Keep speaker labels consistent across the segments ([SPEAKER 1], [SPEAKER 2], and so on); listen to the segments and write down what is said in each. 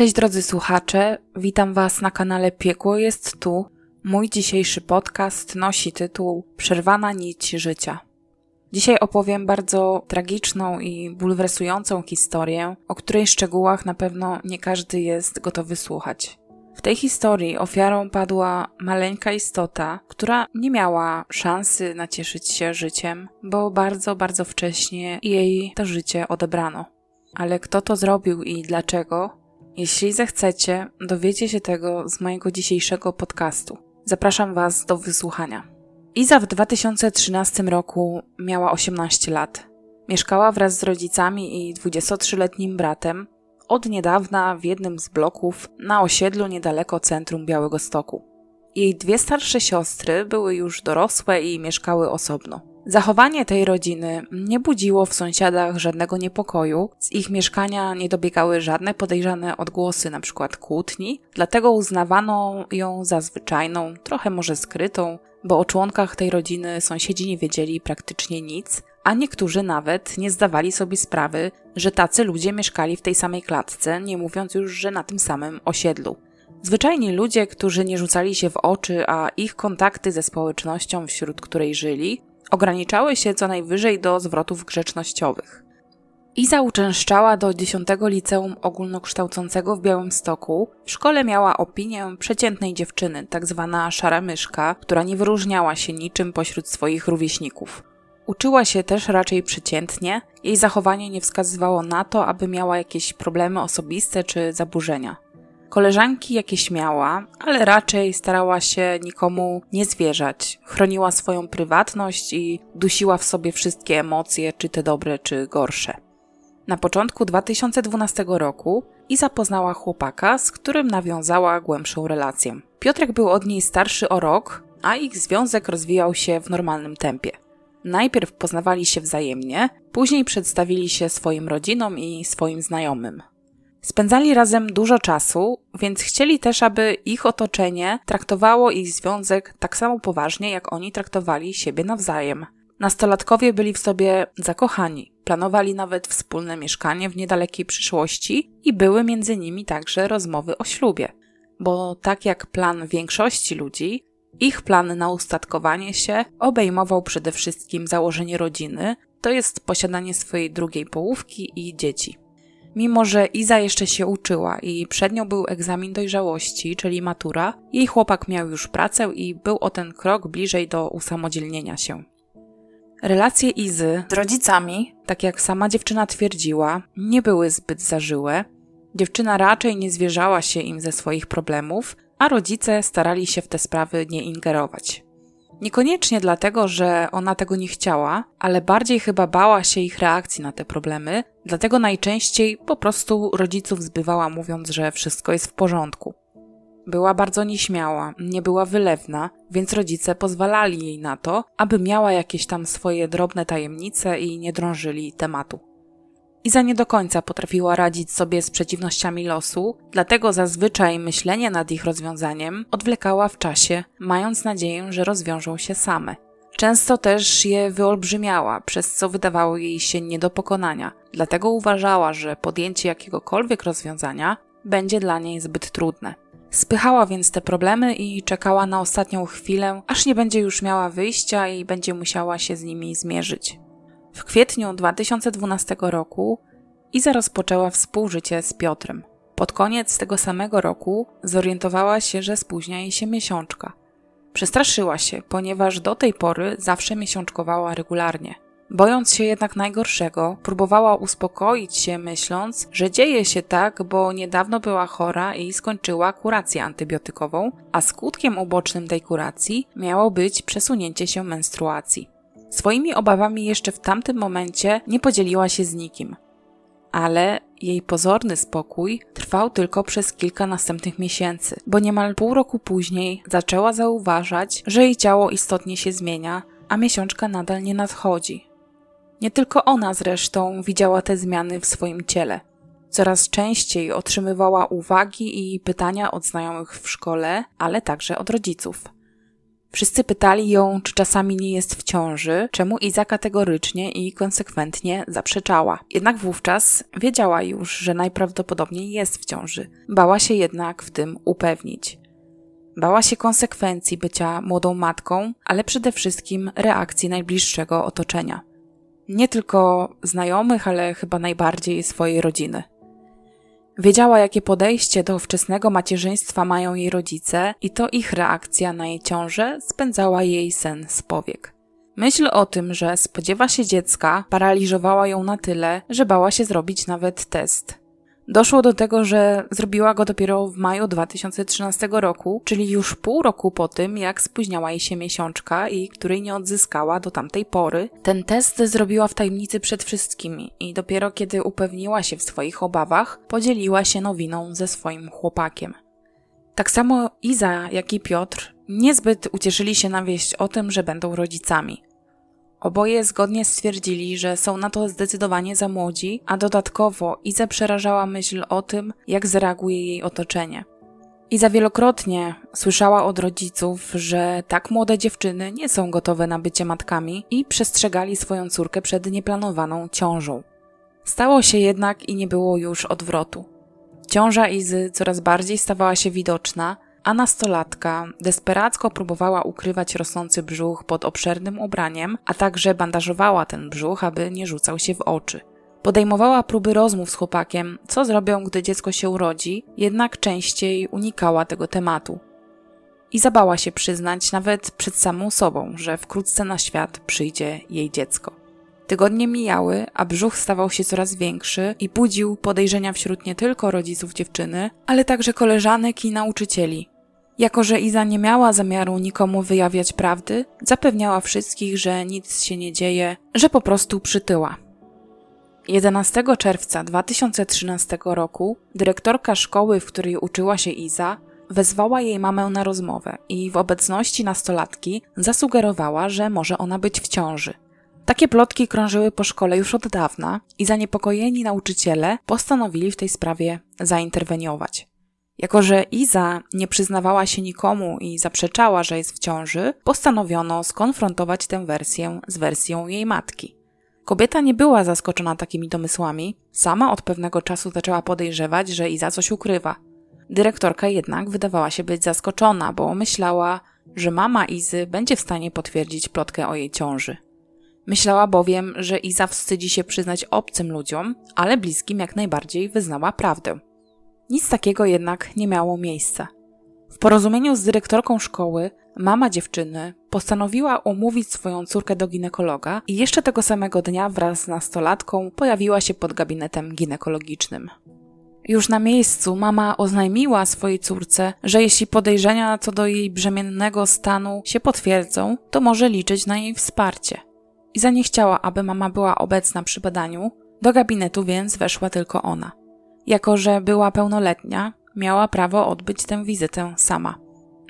[SPEAKER 1] Cześć drodzy słuchacze, witam Was na kanale Piekło jest tu. Mój dzisiejszy podcast nosi tytuł Przerwana nić życia. Dzisiaj opowiem bardzo tragiczną i bulwersującą historię, o której szczegółach na pewno nie każdy jest gotowy słuchać. W tej historii ofiarą padła maleńka istota, która nie miała szansy nacieszyć się życiem, bo bardzo, bardzo wcześnie jej to życie odebrano. Ale kto to zrobił i dlaczego? Jeśli zechcecie, dowiecie się tego z mojego dzisiejszego podcastu. Zapraszam Was do wysłuchania. Iza w 2013 roku miała 18 lat. Mieszkała wraz z rodzicami i 23-letnim bratem od niedawna w jednym z bloków na osiedlu niedaleko centrum Białego Stoku. Jej dwie starsze siostry były już dorosłe i mieszkały osobno. Zachowanie tej rodziny nie budziło w sąsiadach żadnego niepokoju, z ich mieszkania nie dobiegały żadne podejrzane odgłosy, np. kłótni, dlatego uznawano ją za zwyczajną, trochę może skrytą, bo o członkach tej rodziny sąsiedzi nie wiedzieli praktycznie nic, a niektórzy nawet nie zdawali sobie sprawy, że tacy ludzie mieszkali w tej samej klatce, nie mówiąc już, że na tym samym osiedlu. Zwyczajni ludzie, którzy nie rzucali się w oczy, a ich kontakty ze społecznością, wśród której żyli, ograniczały się co najwyżej do zwrotów grzecznościowych. Iza uczęszczała do 10 liceum ogólnokształcącego w Białymstoku. W szkole miała opinię przeciętnej dziewczyny, tak zwana szara myszka, która nie wyróżniała się niczym pośród swoich rówieśników. Uczyła się też raczej przeciętnie, jej zachowanie nie wskazywało na to, aby miała jakieś problemy osobiste czy zaburzenia. Koleżanki jakieś miała, ale raczej starała się nikomu nie zwierzać. Chroniła swoją prywatność i dusiła w sobie wszystkie emocje, czy te dobre, czy gorsze. Na początku 2012 roku Iza poznała chłopaka, z którym nawiązała głębszą relację. Piotrek był od niej starszy o rok, a ich związek rozwijał się w normalnym tempie. Najpierw poznawali się wzajemnie, później przedstawili się swoim rodzinom i swoim znajomym. Spędzali razem dużo czasu, więc chcieli też, aby ich otoczenie traktowało ich związek tak samo poważnie, jak oni traktowali siebie nawzajem. Nastolatkowie byli w sobie zakochani, planowali nawet wspólne mieszkanie w niedalekiej przyszłości i były między nimi także rozmowy o ślubie. Bo tak jak plan większości ludzi, ich plan na ustatkowanie się obejmował przede wszystkim założenie rodziny, to jest posiadanie swojej drugiej połówki i dzieci. Mimo, że Iza jeszcze się uczyła i przed nią był egzamin dojrzałości, czyli matura, jej chłopak miał już pracę i był o ten krok bliżej do usamodzielnienia się. Relacje Izy z rodzicami, tak jak sama dziewczyna twierdziła, nie były zbyt zażyłe. Dziewczyna raczej nie zwierzała się im ze swoich problemów, a rodzice starali się w te sprawy nie ingerować. Niekoniecznie dlatego, że ona tego nie chciała, ale bardziej chyba bała się ich reakcji na te problemy, dlatego najczęściej po prostu rodziców zbywała, mówiąc, że wszystko jest w porządku. Była bardzo nieśmiała, nie była wylewna, więc rodzice pozwalali jej na to, aby miała jakieś tam swoje drobne tajemnice i nie drążyli tematu. Iza nie do końca potrafiła radzić sobie z przeciwnościami losu, dlatego zazwyczaj myślenie nad ich rozwiązaniem odwlekała w czasie, mając nadzieję, że rozwiążą się same. Często też je wyolbrzymiała, przez co wydawało jej się nie do pokonania, dlatego uważała, że podjęcie jakiegokolwiek rozwiązania będzie dla niej zbyt trudne. Spychała więc te problemy i czekała na ostatnią chwilę, aż nie będzie już miała wyjścia i będzie musiała się z nimi zmierzyć. W kwietniu 2012 roku Iza rozpoczęła współżycie z Piotrem. Pod koniec tego samego roku zorientowała się, że spóźnia jej się miesiączka. Przestraszyła się, ponieważ do tej pory zawsze miesiączkowała regularnie. Bojąc się jednak najgorszego, próbowała uspokoić się, myśląc, że dzieje się tak, bo niedawno była chora i skończyła kurację antybiotykową, a skutkiem ubocznym tej kuracji miało być przesunięcie się menstruacji. Swoimi obawami jeszcze w tamtym momencie nie podzieliła się z nikim. Ale jej pozorny spokój trwał tylko przez kilka następnych miesięcy, bo niemal pół roku później zaczęła zauważać, że jej ciało istotnie się zmienia, a miesiączka nadal nie nadchodzi. Nie tylko ona zresztą widziała te zmiany w swoim ciele. Coraz częściej otrzymywała uwagi i pytania od znajomych w szkole, ale także od rodziców. Wszyscy pytali ją, czy czasami nie jest w ciąży, czemu Iza kategorycznie i konsekwentnie zaprzeczała. Jednak wówczas wiedziała już, że najprawdopodobniej jest w ciąży. Bała się jednak w tym upewnić. Bała się konsekwencji bycia młodą matką, ale przede wszystkim reakcji najbliższego otoczenia. Nie tylko znajomych, ale chyba najbardziej swojej rodziny. Wiedziała, jakie podejście do wczesnego macierzyństwa mają jej rodzice, i to ich reakcja na jej ciążę spędzała jej sen z powiek. Myśl o tym, że spodziewa się dziecka, paraliżowała ją na tyle, że bała się zrobić nawet test. Doszło do tego, że zrobiła go dopiero w maju 2013 roku, czyli już pół roku po tym, jak spóźniała jej się miesiączka i której nie odzyskała do tamtej pory. Ten test zrobiła w tajemnicy przed wszystkimi i dopiero kiedy upewniła się w swoich obawach, podzieliła się nowiną ze swoim chłopakiem. Tak samo Iza, jak i Piotr niezbyt ucieszyli się na wieść o tym, że będą rodzicami. Oboje zgodnie stwierdzili, że są na to zdecydowanie za młodzi, a dodatkowo Izę przerażała myśl o tym, jak zareaguje jej otoczenie. Iza wielokrotnie słyszała od rodziców, że tak młode dziewczyny nie są gotowe na bycie matkami i przestrzegali swoją córkę przed nieplanowaną ciążą. Stało się jednak i nie było już odwrotu. Ciąża Izy coraz bardziej stawała się widoczna, a nastolatka desperacko próbowała ukrywać rosnący brzuch pod obszernym ubraniem, a także bandażowała ten brzuch, aby nie rzucał się w oczy. Podejmowała próby rozmów z chłopakiem, co zrobią, gdy dziecko się urodzi, jednak częściej unikała tego tematu. I zabała się przyznać nawet przed samą sobą, że wkrótce na świat przyjdzie jej dziecko. Tygodnie mijały, a brzuch stawał się coraz większy i budził podejrzenia wśród nie tylko rodziców dziewczyny, ale także koleżanek i nauczycieli. Jako, że Iza nie miała zamiaru nikomu wyjawiać prawdy, zapewniała wszystkich, że nic się nie dzieje, że po prostu przytyła. 11 czerwca 2013 roku dyrektorka szkoły, w której uczyła się Iza, wezwała jej mamę na rozmowę i w obecności nastolatki zasugerowała, że może ona być w ciąży. Takie plotki krążyły po szkole już od dawna i zaniepokojeni nauczyciele postanowili w tej sprawie zainterweniować. Jako, że Iza nie przyznawała się nikomu i zaprzeczała, że jest w ciąży, postanowiono skonfrontować tę wersję z wersją jej matki. Kobieta nie była zaskoczona takimi domysłami, sama od pewnego czasu zaczęła podejrzewać, że Iza coś ukrywa. Dyrektorka jednak wydawała się być zaskoczona, bo myślała, że mama Izy będzie w stanie potwierdzić plotkę o jej ciąży. Myślała bowiem, że Iza wstydzi się przyznać obcym ludziom, ale bliskim jak najbardziej wyznała prawdę. Nic takiego jednak nie miało miejsca. W porozumieniu z dyrektorką szkoły, mama dziewczyny postanowiła umówić swoją córkę do ginekologa i jeszcze tego samego dnia wraz z nastolatką pojawiła się pod gabinetem ginekologicznym. Już na miejscu mama oznajmiła swojej córce, że jeśli podejrzenia co do jej brzemiennego stanu się potwierdzą, to może liczyć na jej wsparcie. Iza nie chciała, aby mama była obecna przy badaniu, do gabinetu więc weszła tylko ona. Jako, że była pełnoletnia, miała prawo odbyć tę wizytę sama.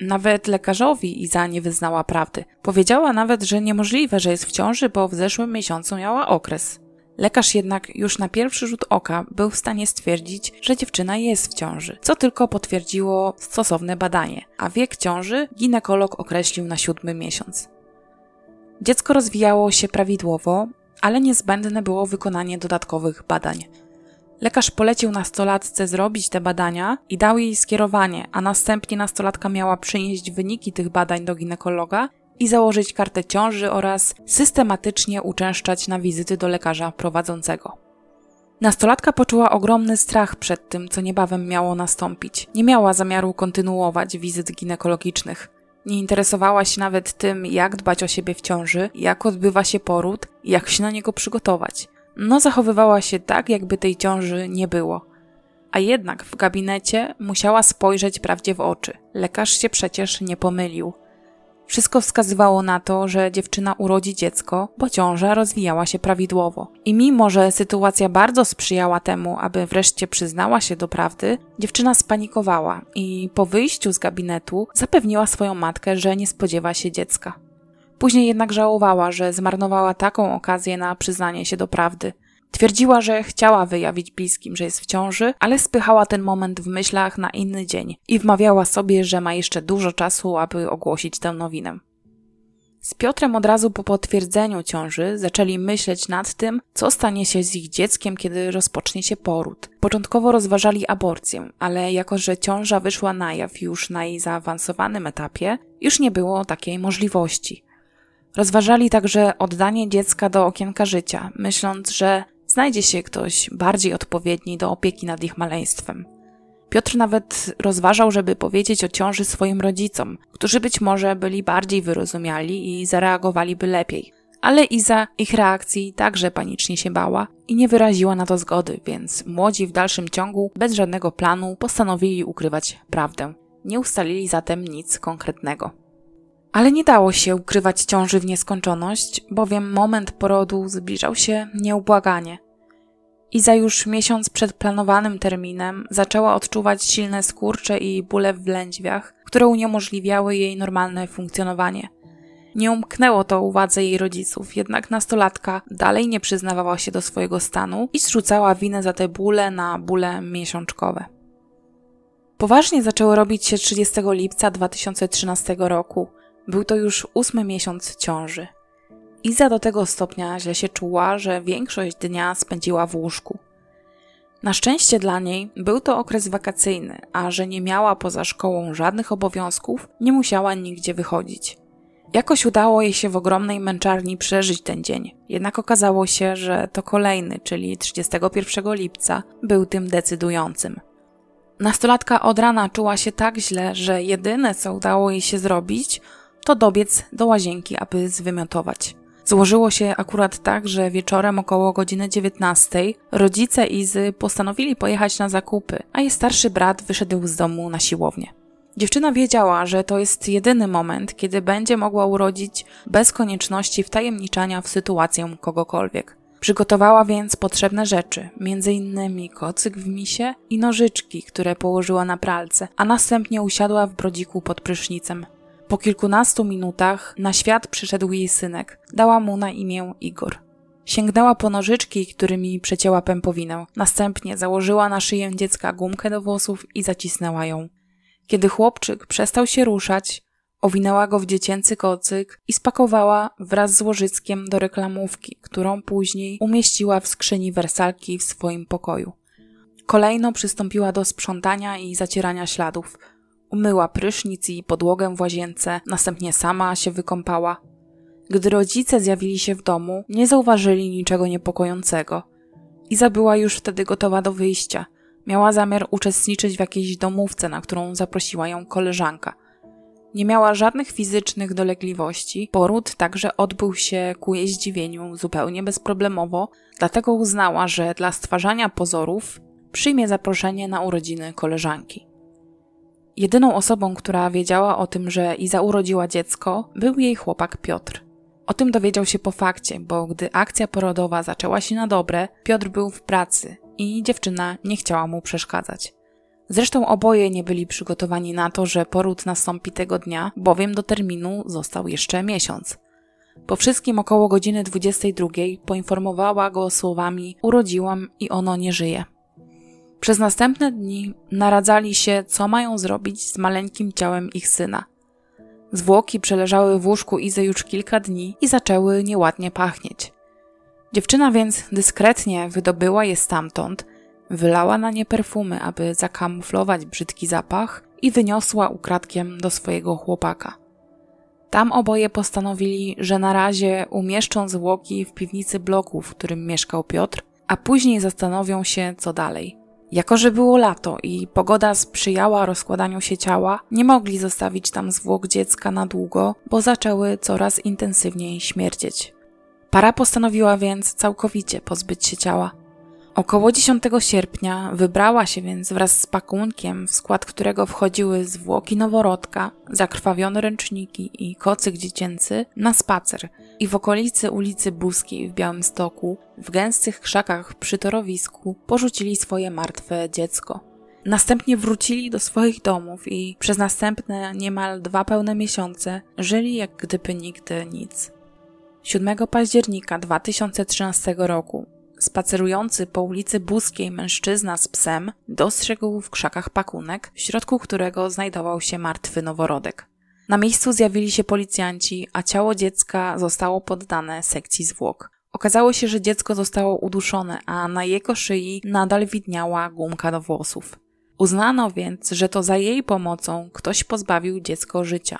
[SPEAKER 1] Nawet lekarzowi Iza nie wyznała prawdy. Powiedziała nawet, że niemożliwe, że jest w ciąży, bo w zeszłym miesiącu miała okres. Lekarz jednak już na pierwszy rzut oka był w stanie stwierdzić, że dziewczyna jest w ciąży, co tylko potwierdziło stosowne badanie, a wiek ciąży ginekolog określił na siódmy miesiąc. Dziecko rozwijało się prawidłowo, ale niezbędne było wykonanie dodatkowych badań. Lekarz polecił nastolatce zrobić te badania i dał jej skierowanie, a następnie nastolatka miała przynieść wyniki tych badań do ginekologa i założyć kartę ciąży oraz systematycznie uczęszczać na wizyty do lekarza prowadzącego. Nastolatka poczuła ogromny strach przed tym, co niebawem miało nastąpić. Nie miała zamiaru kontynuować wizyt ginekologicznych. Nie interesowała się nawet tym, jak dbać o siebie w ciąży, jak odbywa się poród i jak się na niego przygotować. No, zachowywała się tak, jakby tej ciąży nie było. A jednak w gabinecie musiała spojrzeć prawdzie w oczy. Lekarz się przecież nie pomylił. Wszystko wskazywało na to, że dziewczyna urodzi dziecko, bo ciąża rozwijała się prawidłowo. I mimo, że sytuacja bardzo sprzyjała temu, aby wreszcie przyznała się do prawdy, dziewczyna spanikowała i po wyjściu z gabinetu zapewniła swoją matkę, że nie spodziewa się dziecka. Później jednak żałowała, że zmarnowała taką okazję na przyznanie się do prawdy. Twierdziła, że chciała wyjawić bliskim, że jest w ciąży, ale spychała ten moment w myślach na inny dzień i wmawiała sobie, że ma jeszcze dużo czasu, aby ogłosić tę nowinę. Z Piotrem od razu po potwierdzeniu ciąży zaczęli myśleć nad tym, co stanie się z ich dzieckiem, kiedy rozpocznie się poród. Początkowo rozważali aborcję, ale jako że ciąża wyszła na jaw już na jej zaawansowanym etapie, już nie było takiej możliwości. Rozważali także oddanie dziecka do okienka życia, myśląc, że znajdzie się ktoś bardziej odpowiedni do opieki nad ich maleństwem. Piotr nawet rozważał, żeby powiedzieć o ciąży swoim rodzicom, którzy być może byli bardziej wyrozumiali i zareagowaliby lepiej. Ale Iza ich reakcji także panicznie się bała i nie wyraziła na to zgody, więc młodzi w dalszym ciągu, bez żadnego planu, postanowili ukrywać prawdę. Nie ustalili zatem nic konkretnego. Ale nie dało się ukrywać ciąży w nieskończoność, bowiem moment porodu zbliżał się nieubłaganie. Iza już miesiąc przed planowanym terminem zaczęła odczuwać silne skurcze i bóle w lędźwiach, które uniemożliwiały jej normalne funkcjonowanie. Nie umknęło to uwadze jej rodziców, jednak nastolatka dalej nie przyznawała się do swojego stanu i zrzucała winę za te bóle na bóle miesiączkowe. Poważnie zaczęło robić się 30 lipca 2013 roku. Był to już ósmy miesiąc ciąży. Iza do tego stopnia źle się czuła, że większość dnia spędziła w łóżku. Na szczęście dla niej był to okres wakacyjny, a że nie miała poza szkołą żadnych obowiązków, nie musiała nigdzie wychodzić. Jakoś udało jej się w ogromnej męczarni przeżyć ten dzień, jednak okazało się, że to kolejny, czyli 31 lipca, był tym decydującym. Nastolatka od rana czuła się tak źle, że jedyne co udało jej się zrobić, to dobiec do łazienki, aby zwymiotować. Złożyło się akurat tak, że wieczorem około godziny 19 rodzice Izy postanowili pojechać na zakupy, a jej starszy brat wyszedł z domu na siłownię. Dziewczyna wiedziała, że to jest jedyny moment, kiedy będzie mogła urodzić bez konieczności wtajemniczania w sytuację kogokolwiek. Przygotowała więc potrzebne rzeczy, m.in. kocyk w misie i nożyczki, które położyła na pralce, a następnie usiadła w brodziku pod prysznicem. Po kilkunastu minutach na świat przyszedł jej synek. Dała mu na imię Igor. Sięgnęła po nożyczki, którymi przecięła pępowinę. Następnie założyła na szyję dziecka gumkę do włosów i zacisnęła ją. Kiedy chłopczyk przestał się ruszać, owinęła go w dziecięcy kocyk i spakowała wraz z łożyckiem do reklamówki, którą później umieściła w skrzyni wersalki w swoim pokoju. Kolejno przystąpiła do sprzątania i zacierania śladów – Umyła prysznic i podłogę w łazience, następnie sama się wykąpała. Gdy rodzice zjawili się w domu, nie zauważyli niczego niepokojącego. Iza była już wtedy gotowa do wyjścia. Miała zamiar uczestniczyć w jakiejś domówce, na którą zaprosiła ją koleżanka. Nie miała żadnych fizycznych dolegliwości. Poród także odbył się ku jej zdziwieniu zupełnie bezproblemowo, dlatego uznała, że dla stwarzania pozorów przyjmie zaproszenie na urodziny koleżanki. Jedyną osobą, która wiedziała o tym, że Iza urodziła dziecko, był jej chłopak Piotr. O tym dowiedział się po fakcie, bo gdy akcja porodowa zaczęła się na dobre, Piotr był w pracy i dziewczyna nie chciała mu przeszkadzać. Zresztą oboje nie byli przygotowani na to, że poród nastąpi tego dnia, bowiem do terminu został jeszcze miesiąc. Po wszystkim około godziny 22 poinformowała go słowami: Urodziłam i ono nie żyje. Przez następne dni naradzali się, co mają zrobić z maleńkim ciałem ich syna. Zwłoki przeleżały w łóżku Izy już kilka dni i zaczęły nieładnie pachnieć. Dziewczyna więc dyskretnie wydobyła je stamtąd, wylała na nie perfumy, aby zakamuflować brzydki zapach i wyniosła ukradkiem do swojego chłopaka. Tam oboje postanowili, że na razie umieszczą zwłoki w piwnicy bloku, w którym mieszkał Piotr, a później zastanowią się, co dalej. Jako, że było lato i pogoda sprzyjała rozkładaniu się ciała, nie mogli zostawić tam zwłok dziecka na długo, bo zaczęły coraz intensywniej śmierdzieć. Para postanowiła więc całkowicie pozbyć się ciała. Około 10 sierpnia wybrała się więc wraz z pakunkiem, w skład którego wchodziły zwłoki noworodka, zakrwawione ręczniki i kocyk dziecięcy, na spacer i w okolicy ulicy Buskiej w Białymstoku, w gęstych krzakach przy torowisku, porzucili swoje martwe dziecko. Następnie wrócili do swoich domów i przez następne niemal dwa pełne miesiące żyli jak gdyby nigdy nic. 7 października 2013 roku Spacerujący po ulicy Buskiej mężczyzna z psem dostrzegł w krzakach pakunek, w środku którego znajdował się martwy noworodek. Na miejscu zjawili się policjanci, a ciało dziecka zostało poddane sekcji zwłok. Okazało się, że dziecko zostało uduszone, a na jego szyi nadal widniała gumka do włosów. Uznano więc, że to za jej pomocą ktoś pozbawił dziecko życia.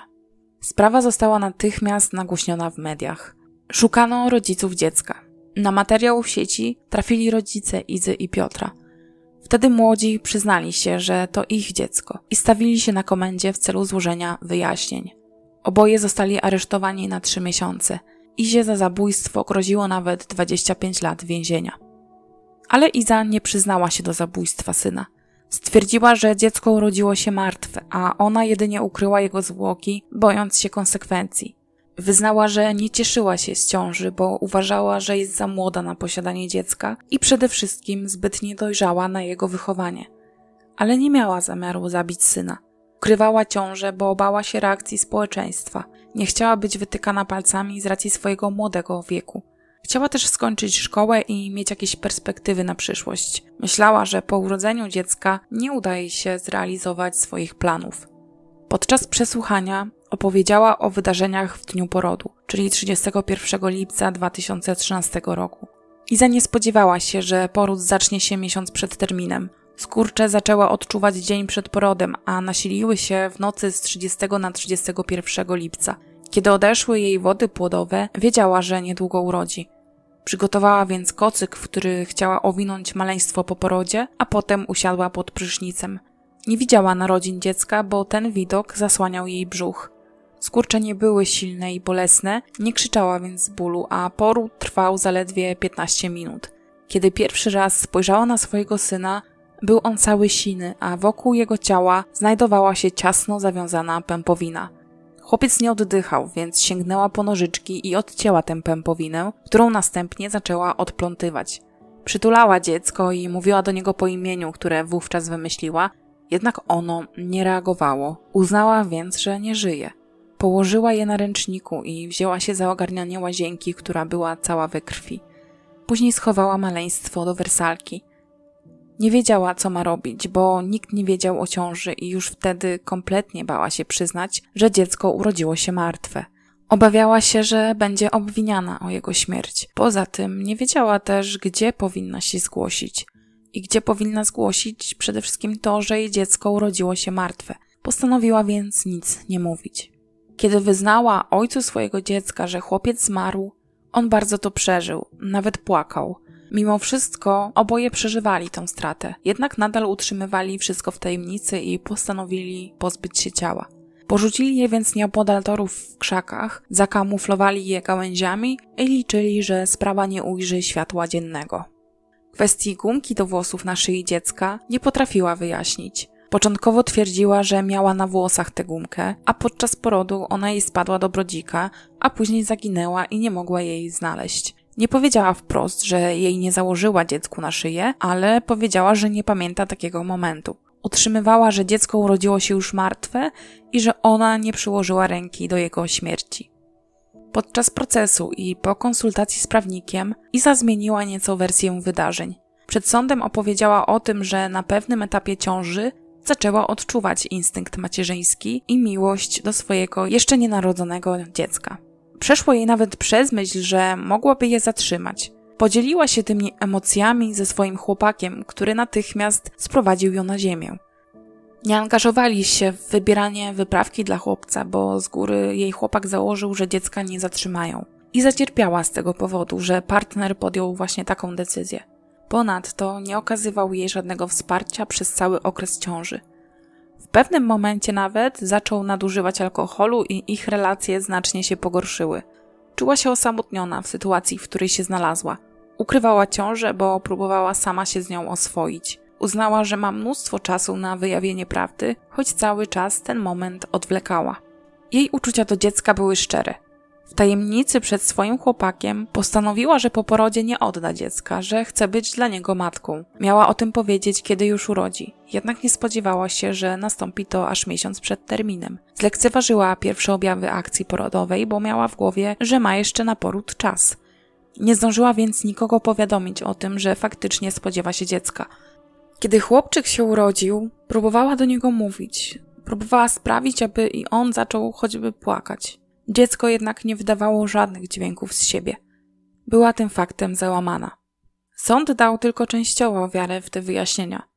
[SPEAKER 1] Sprawa została natychmiast nagłośniona w mediach. Szukano rodziców dziecka. Na materiał w sieci trafili rodzice Izy i Piotra. Wtedy młodzi przyznali się, że to ich dziecko i stawili się na komendzie w celu złożenia wyjaśnień. Oboje zostali aresztowani na trzy miesiące. Izie za zabójstwo groziło nawet 25 lat więzienia. Ale Iza nie przyznała się do zabójstwa syna. Stwierdziła, że dziecko urodziło się martwe, a ona jedynie ukryła jego zwłoki, bojąc się konsekwencji. Wyznała, że nie cieszyła się z ciąży, bo uważała, że jest za młoda na posiadanie dziecka i przede wszystkim zbyt niedojrzała na jego wychowanie. Ale nie miała zamiaru zabić syna. Ukrywała ciążę, bo bała się reakcji społeczeństwa. Nie chciała być wytykana palcami z racji swojego młodego wieku. Chciała też skończyć szkołę i mieć jakieś perspektywy na przyszłość. Myślała, że po urodzeniu dziecka nie udaje się zrealizować swoich planów. Podczas przesłuchania opowiedziała o wydarzeniach w dniu porodu, czyli 31 lipca 2013 roku. Iza nie spodziewała się, że poród zacznie się miesiąc przed terminem. Skurcze zaczęła odczuwać dzień przed porodem, a nasiliły się w nocy z 30 na 31 lipca. Kiedy odeszły jej wody płodowe, wiedziała, że niedługo urodzi. Przygotowała więc kocyk, w który chciała owinąć maleństwo po porodzie, a potem usiadła pod prysznicem. Nie widziała narodzin dziecka, bo ten widok zasłaniał jej brzuch. Skurcze nie były silne i bolesne, nie krzyczała więc z bólu, a poród trwał zaledwie 15 minut. Kiedy pierwszy raz spojrzała na swojego syna, był on cały siny, a wokół jego ciała znajdowała się ciasno zawiązana pępowina. Chłopiec nie oddychał, więc sięgnęła po nożyczki i odcięła tę pępowinę, którą następnie zaczęła odplątywać. Przytulała dziecko i mówiła do niego po imieniu, które wówczas wymyśliła, jednak ono nie reagowało. Uznała więc, że nie żyje. Położyła je na ręczniku i wzięła się za ogarnianie łazienki, która była cała we krwi. Później schowała maleństwo do wersalki. Nie wiedziała, co ma robić, bo nikt nie wiedział o ciąży i już wtedy kompletnie bała się przyznać, że dziecko urodziło się martwe. Obawiała się, że będzie obwiniana o jego śmierć. Poza tym nie wiedziała też, gdzie powinna się zgłosić. I gdzie powinna zgłosić przede wszystkim to, że jej dziecko urodziło się martwe. Postanowiła więc nic nie mówić. Kiedy wyznała ojcu swojego dziecka, że chłopiec zmarł, on bardzo to przeżył, nawet płakał. Mimo wszystko oboje przeżywali tę stratę, jednak nadal utrzymywali wszystko w tajemnicy i postanowili pozbyć się ciała. Porzucili je więc nieopodal torów w krzakach, zakamuflowali je gałęziami i liczyli, że sprawa nie ujrzy światła dziennego. Kwestii gumki do włosów na szyi dziecka nie potrafiła wyjaśnić. Początkowo twierdziła, że miała na włosach tę gumkę, a podczas porodu ona jej spadła do brodzika, a później zaginęła i nie mogła jej znaleźć. Nie powiedziała wprost, że jej nie założyła dziecku na szyję, ale powiedziała, że nie pamięta takiego momentu. Utrzymywała, że dziecko urodziło się już martwe i że ona nie przyłożyła ręki do jego śmierci. Podczas procesu i po konsultacji z prawnikiem Iza zmieniła nieco wersję wydarzeń. Przed sądem opowiedziała o tym, że na pewnym etapie ciąży zaczęła odczuwać instynkt macierzyński i miłość do swojego jeszcze nienarodzonego dziecka. Przeszło jej nawet przez myśl, że mogłaby je zatrzymać. Podzieliła się tymi emocjami ze swoim chłopakiem, który natychmiast sprowadził ją na ziemię. Nie angażowali się w wybieranie wyprawki dla chłopca, bo z góry jej chłopak założył, że dziecka nie zatrzymają. I zacierpiała z tego powodu, że partner podjął właśnie taką decyzję. Ponadto nie okazywał jej żadnego wsparcia przez cały okres ciąży. W pewnym momencie nawet zaczął nadużywać alkoholu i ich relacje znacznie się pogorszyły. Czuła się osamotniona w sytuacji, w której się znalazła. Ukrywała ciążę, bo próbowała sama się z nią oswoić. Uznała, że ma mnóstwo czasu na wyjawienie prawdy, choć cały czas ten moment odwlekała. Jej uczucia do dziecka były szczere. W tajemnicy przed swoim chłopakiem postanowiła, że po porodzie nie odda dziecka, że chce być dla niego matką. Miała o tym powiedzieć, kiedy już urodzi. Jednak nie spodziewała się, że nastąpi to aż miesiąc przed terminem. Zlekceważyła pierwsze objawy akcji porodowej, bo miała w głowie, że ma jeszcze na poród czas. Nie zdążyła więc nikogo powiadomić o tym, że faktycznie spodziewa się dziecka. Kiedy chłopczyk się urodził, próbowała do niego mówić. Próbowała sprawić, aby i on zaczął choćby płakać. Dziecko jednak nie wydawało żadnych dźwięków z siebie. Była tym faktem załamana. Sąd dał tylko częściowo wiarę w te wyjaśnienia.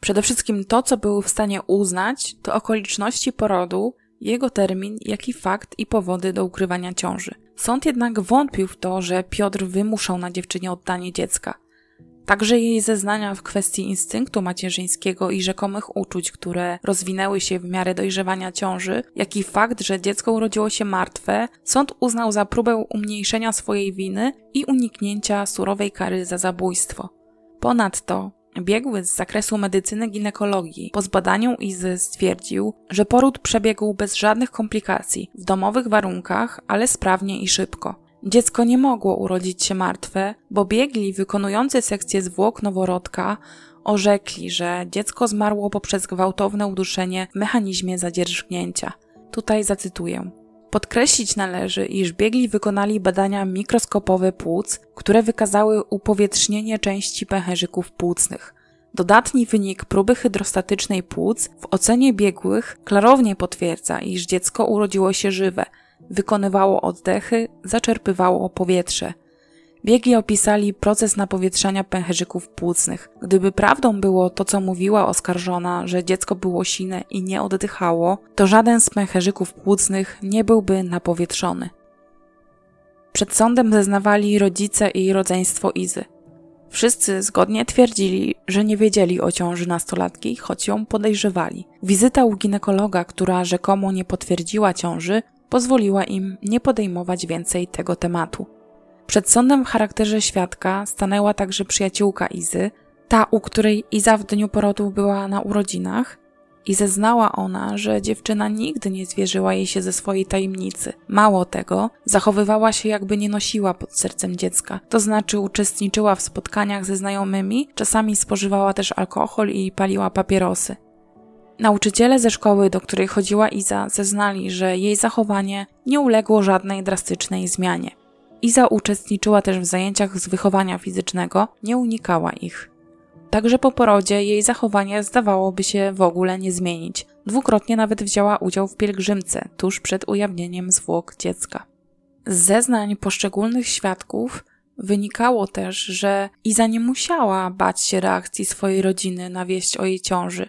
[SPEAKER 1] Przede wszystkim to, co był w stanie uznać, to okoliczności porodu, jego termin, jak i fakt i powody do ukrywania ciąży. Sąd jednak wątpił w to, że Piotr wymuszał na dziewczynie oddanie dziecka – Także jej zeznania w kwestii instynktu macierzyńskiego i rzekomych uczuć, które rozwinęły się w miarę dojrzewania ciąży, jak i fakt, że dziecko urodziło się martwe, sąd uznał za próbę umniejszenia swojej winy i uniknięcia surowej kary za zabójstwo. Ponadto Biegły z zakresu medycyny ginekologii po zbadaniu Izy stwierdził, że poród przebiegł bez żadnych komplikacji, w domowych warunkach, ale sprawnie i szybko. Dziecko nie mogło urodzić się martwe, bo biegli wykonujący sekcję zwłok noworodka orzekli, że dziecko zmarło poprzez gwałtowne uduszenie w mechanizmie zadzierżgnięcia. Tutaj zacytuję. Podkreślić należy, iż biegli wykonali badania mikroskopowe płuc, które wykazały upowietrznienie części pęcherzyków płucnych. Dodatni wynik próby hydrostatycznej płuc w ocenie biegłych klarownie potwierdza, iż dziecko urodziło się żywe – wykonywało oddechy, zaczerpywało powietrze. Biegi opisali proces napowietrzania pęcherzyków płucnych. Gdyby prawdą było to, co mówiła oskarżona, że dziecko było sine i nie oddychało, to żaden z pęcherzyków płucnych nie byłby napowietrzony. Przed sądem zeznawali rodzice i rodzeństwo Izy. Wszyscy zgodnie twierdzili, że nie wiedzieli o ciąży nastolatki, choć ją podejrzewali. Wizyta u ginekologa, która rzekomo nie potwierdziła ciąży, pozwoliła im nie podejmować więcej tego tematu. Przed sądem w charakterze świadka stanęła także przyjaciółka Izy, ta, u której Iza w dniu porodu była na urodzinach, i zeznała ona, że dziewczyna nigdy nie zwierzyła jej się ze swojej tajemnicy. Mało tego, zachowywała się jakby nie nosiła pod sercem dziecka, to znaczy uczestniczyła w spotkaniach ze znajomymi, czasami spożywała też alkohol i paliła papierosy. Nauczyciele ze szkoły, do której chodziła Iza, zeznali, że jej zachowanie nie uległo żadnej drastycznej zmianie. Iza uczestniczyła też w zajęciach z wychowania fizycznego, nie unikała ich. Także po porodzie jej zachowanie zdawałoby się w ogóle nie zmienić. Dwukrotnie nawet wzięła udział w pielgrzymce tuż przed ujawnieniem zwłok dziecka. Z zeznań poszczególnych świadków wynikało też, że Iza nie musiała bać się reakcji swojej rodziny na wieść o jej ciąży.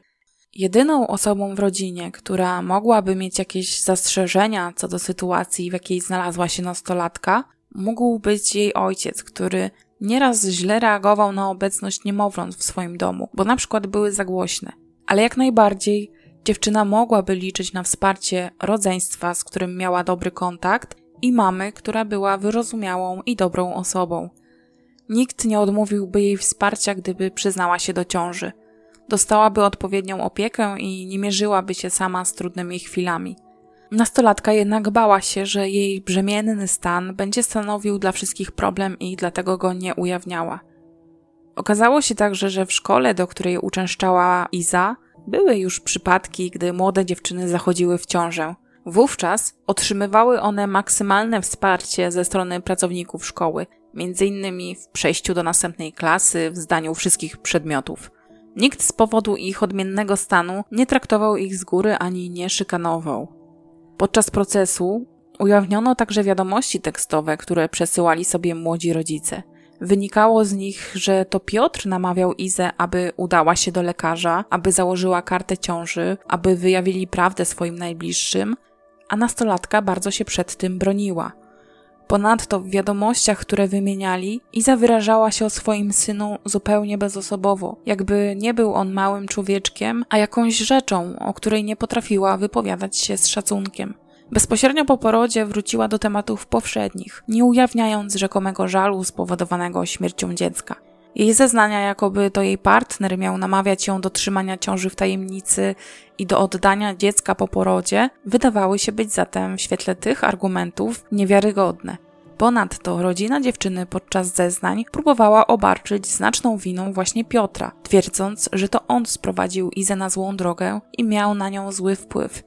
[SPEAKER 1] Jedyną osobą w rodzinie, która mogłaby mieć jakieś zastrzeżenia co do sytuacji, w jakiej znalazła się nastolatka, mógł być jej ojciec, który nieraz źle reagował na obecność niemowląt w swoim domu, bo na przykład były za głośne. Ale jak najbardziej dziewczyna mogłaby liczyć na wsparcie rodzeństwa, z którym miała dobry kontakt, i mamy, która była wyrozumiałą i dobrą osobą. Nikt nie odmówiłby jej wsparcia, gdyby przyznała się do ciąży dostałaby odpowiednią opiekę i nie mierzyłaby się sama z trudnymi chwilami. Nastolatka jednak bała się, że jej brzemienny stan będzie stanowił dla wszystkich problem i dlatego go nie ujawniała. Okazało się także, że w szkole, do której uczęszczała Iza, były już przypadki, gdy młode dziewczyny zachodziły w ciążę. Wówczas otrzymywały one maksymalne wsparcie ze strony pracowników szkoły, między innymi w przejściu do następnej klasy, w zdaniu wszystkich przedmiotów. Nikt z powodu ich odmiennego stanu nie traktował ich z góry ani nie szykanował. Podczas procesu ujawniono także wiadomości tekstowe, które przesyłali sobie młodzi rodzice. Wynikało z nich, że to Piotr namawiał Izę, aby udała się do lekarza, aby założyła kartę ciąży, aby wyjawili prawdę swoim najbliższym, a nastolatka bardzo się przed tym broniła. Ponadto w wiadomościach, które wymieniali, Iza wyrażała się o swoim synu zupełnie bezosobowo, jakby nie był on małym człowieczkiem, a jakąś rzeczą, o której nie potrafiła wypowiadać się z szacunkiem. Bezpośrednio po porodzie wróciła do tematów powszednich, nie ujawniając rzekomego żalu spowodowanego śmiercią dziecka. Jej zeznania, jakoby to jej partner miał namawiać ją do trzymania ciąży w tajemnicy i do oddania dziecka po porodzie, wydawały się być zatem w świetle tych argumentów niewiarygodne. Ponadto rodzina dziewczyny podczas zeznań próbowała obarczyć znaczną winą właśnie Piotra, twierdząc, że to on sprowadził Izę na złą drogę i miał na nią zły wpływ.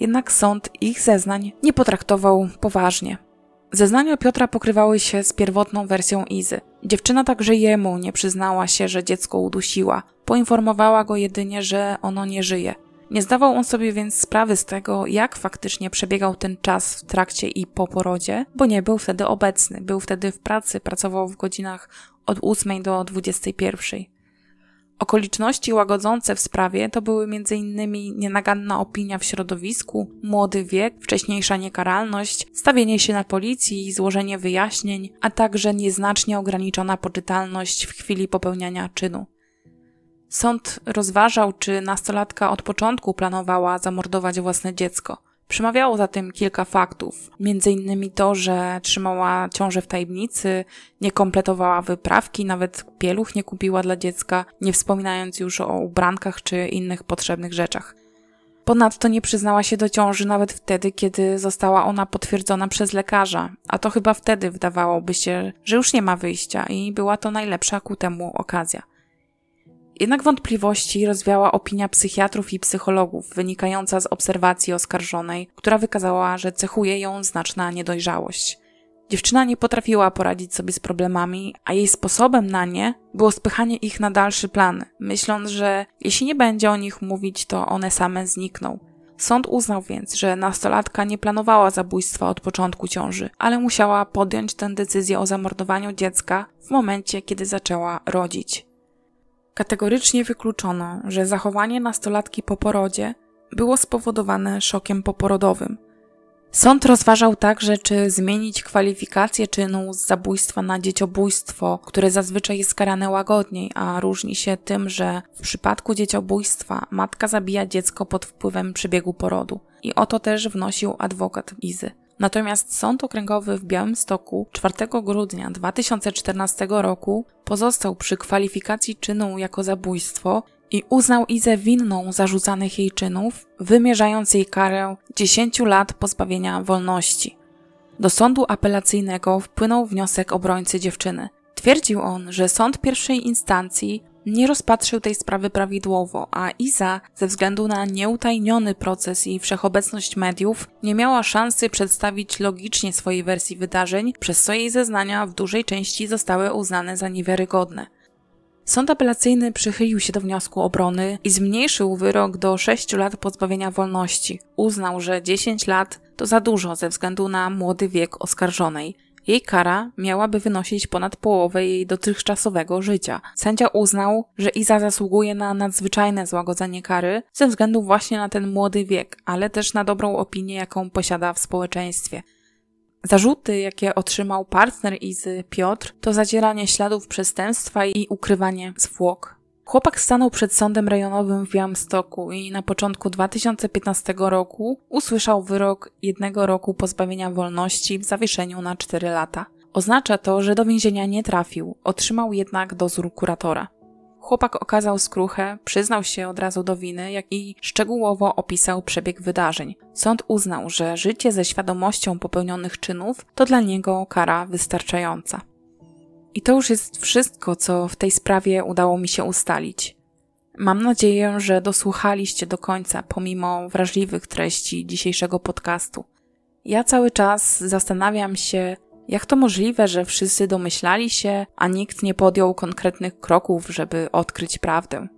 [SPEAKER 1] Jednak sąd ich zeznań nie potraktował poważnie. Zeznania Piotra pokrywały się z pierwotną wersją Izy. Dziewczyna także jemu nie przyznała się, że dziecko udusiła. Poinformowała go jedynie, że ono nie żyje. Nie zdawał on sobie więc sprawy z tego, jak faktycznie przebiegał ten czas w trakcie i po porodzie, bo nie był wtedy obecny. Był wtedy w pracy, pracował w godzinach od 8 do 21. Okoliczności łagodzące w sprawie to były m.in. nienaganna opinia w środowisku, młody wiek, wcześniejsza niekaralność, stawienie się na policji i złożenie wyjaśnień, a także nieznacznie ograniczona poczytalność w chwili popełniania czynu. Sąd rozważał, czy nastolatka od początku planowała zamordować własne dziecko. Przemawiało za tym kilka faktów, między innymi to, że trzymała ciążę w tajemnicy, nie kompletowała wyprawki, nawet pieluch nie kupiła dla dziecka, nie wspominając już o ubrankach czy innych potrzebnych rzeczach. Ponadto nie przyznała się do ciąży nawet wtedy, kiedy została ona potwierdzona przez lekarza, a to chyba wtedy wydawałoby się, że już nie ma wyjścia i była to najlepsza ku temu okazja. Jednak wątpliwości rozwiała opinia psychiatrów i psychologów, wynikająca z obserwacji oskarżonej, która wykazała, że cechuje ją znaczna niedojrzałość. Dziewczyna nie potrafiła poradzić sobie z problemami, a jej sposobem na nie było spychanie ich na dalszy plan, myśląc, że jeśli nie będzie o nich mówić, to one same znikną. Sąd uznał więc, że nastolatka nie planowała zabójstwa od początku ciąży, ale musiała podjąć tę decyzję o zamordowaniu dziecka w momencie, kiedy zaczęła rodzić. Kategorycznie wykluczono, że zachowanie nastolatki po porodzie było spowodowane szokiem poporodowym. Sąd rozważał także, czy zmienić kwalifikację czynu z zabójstwa na dzieciobójstwo, które zazwyczaj jest karane łagodniej, a różni się tym, że w przypadku dzieciobójstwa matka zabija dziecko pod wpływem przebiegu porodu. I o to też wnosił adwokat Izy. Natomiast Sąd Okręgowy w Białymstoku 4 grudnia 2014 roku pozostał przy kwalifikacji czynu jako zabójstwo i uznał Izę winną zarzucanych jej czynów, wymierzając jej karę 10 lat pozbawienia wolności. Do sądu apelacyjnego wpłynął wniosek obrońcy dziewczyny. Twierdził on, że sąd pierwszej instancji nie rozpatrzył tej sprawy prawidłowo, a Iza, ze względu na nieutajniony proces i wszechobecność mediów, nie miała szansy przedstawić logicznie swojej wersji wydarzeń, przez co jej zeznania w dużej części zostały uznane za niewiarygodne. Sąd apelacyjny przychylił się do wniosku obrony i zmniejszył wyrok do 6 lat pozbawienia wolności. Uznał, że 10 lat to za dużo ze względu na młody wiek oskarżonej. Jej kara miałaby wynosić ponad połowę jej dotychczasowego życia. Sędzia uznał, że Iza zasługuje na nadzwyczajne złagodzenie kary ze względu właśnie na ten młody wiek, ale też na dobrą opinię, jaką posiada w społeczeństwie. Zarzuty, jakie otrzymał partner Izy, Piotr, to zadzieranie śladów przestępstwa i ukrywanie zwłok. Chłopak stanął przed sądem rejonowym w Białymstoku i na początku 2015 roku usłyszał wyrok jednego roku pozbawienia wolności w zawieszeniu na 4 lata. Oznacza to, że do więzienia nie trafił, otrzymał jednak dozór kuratora. Chłopak okazał skruchę, przyznał się od razu do winy, jak i szczegółowo opisał przebieg wydarzeń. Sąd uznał, że życie ze świadomością popełnionych czynów to dla niego kara wystarczająca. I to już jest wszystko, co w tej sprawie udało mi się ustalić. Mam nadzieję, że dosłuchaliście do końca, pomimo wrażliwych treści dzisiejszego podcastu. Ja cały czas zastanawiam się, jak to możliwe, że wszyscy domyślali się, a nikt nie podjął konkretnych kroków, żeby odkryć prawdę?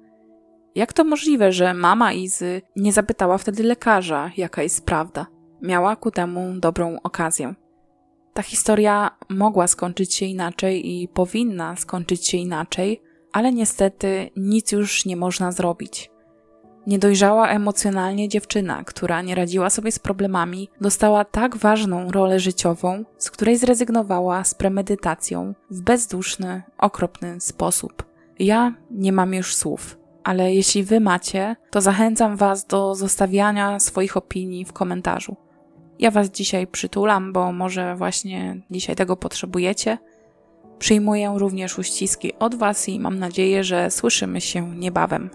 [SPEAKER 1] Jak to możliwe, że mama Izy nie zapytała wtedy lekarza, jaka jest prawda? Miała ku temu dobrą okazję. Ta historia mogła skończyć się inaczej i powinna skończyć się inaczej, ale niestety nic już nie można zrobić. Niedojrzała emocjonalnie dziewczyna, która nie radziła sobie z problemami, dostała tak ważną rolę życiową, z której zrezygnowała z premedytacją w bezduszny, okropny sposób. Ja nie mam już słów, ale jeśli wy macie, to zachęcam was do zostawiania swoich opinii w komentarzu. Ja Was dzisiaj przytulam, bo może właśnie dzisiaj tego potrzebujecie. Przyjmuję również uściski od Was i mam nadzieję, że słyszymy się niebawem.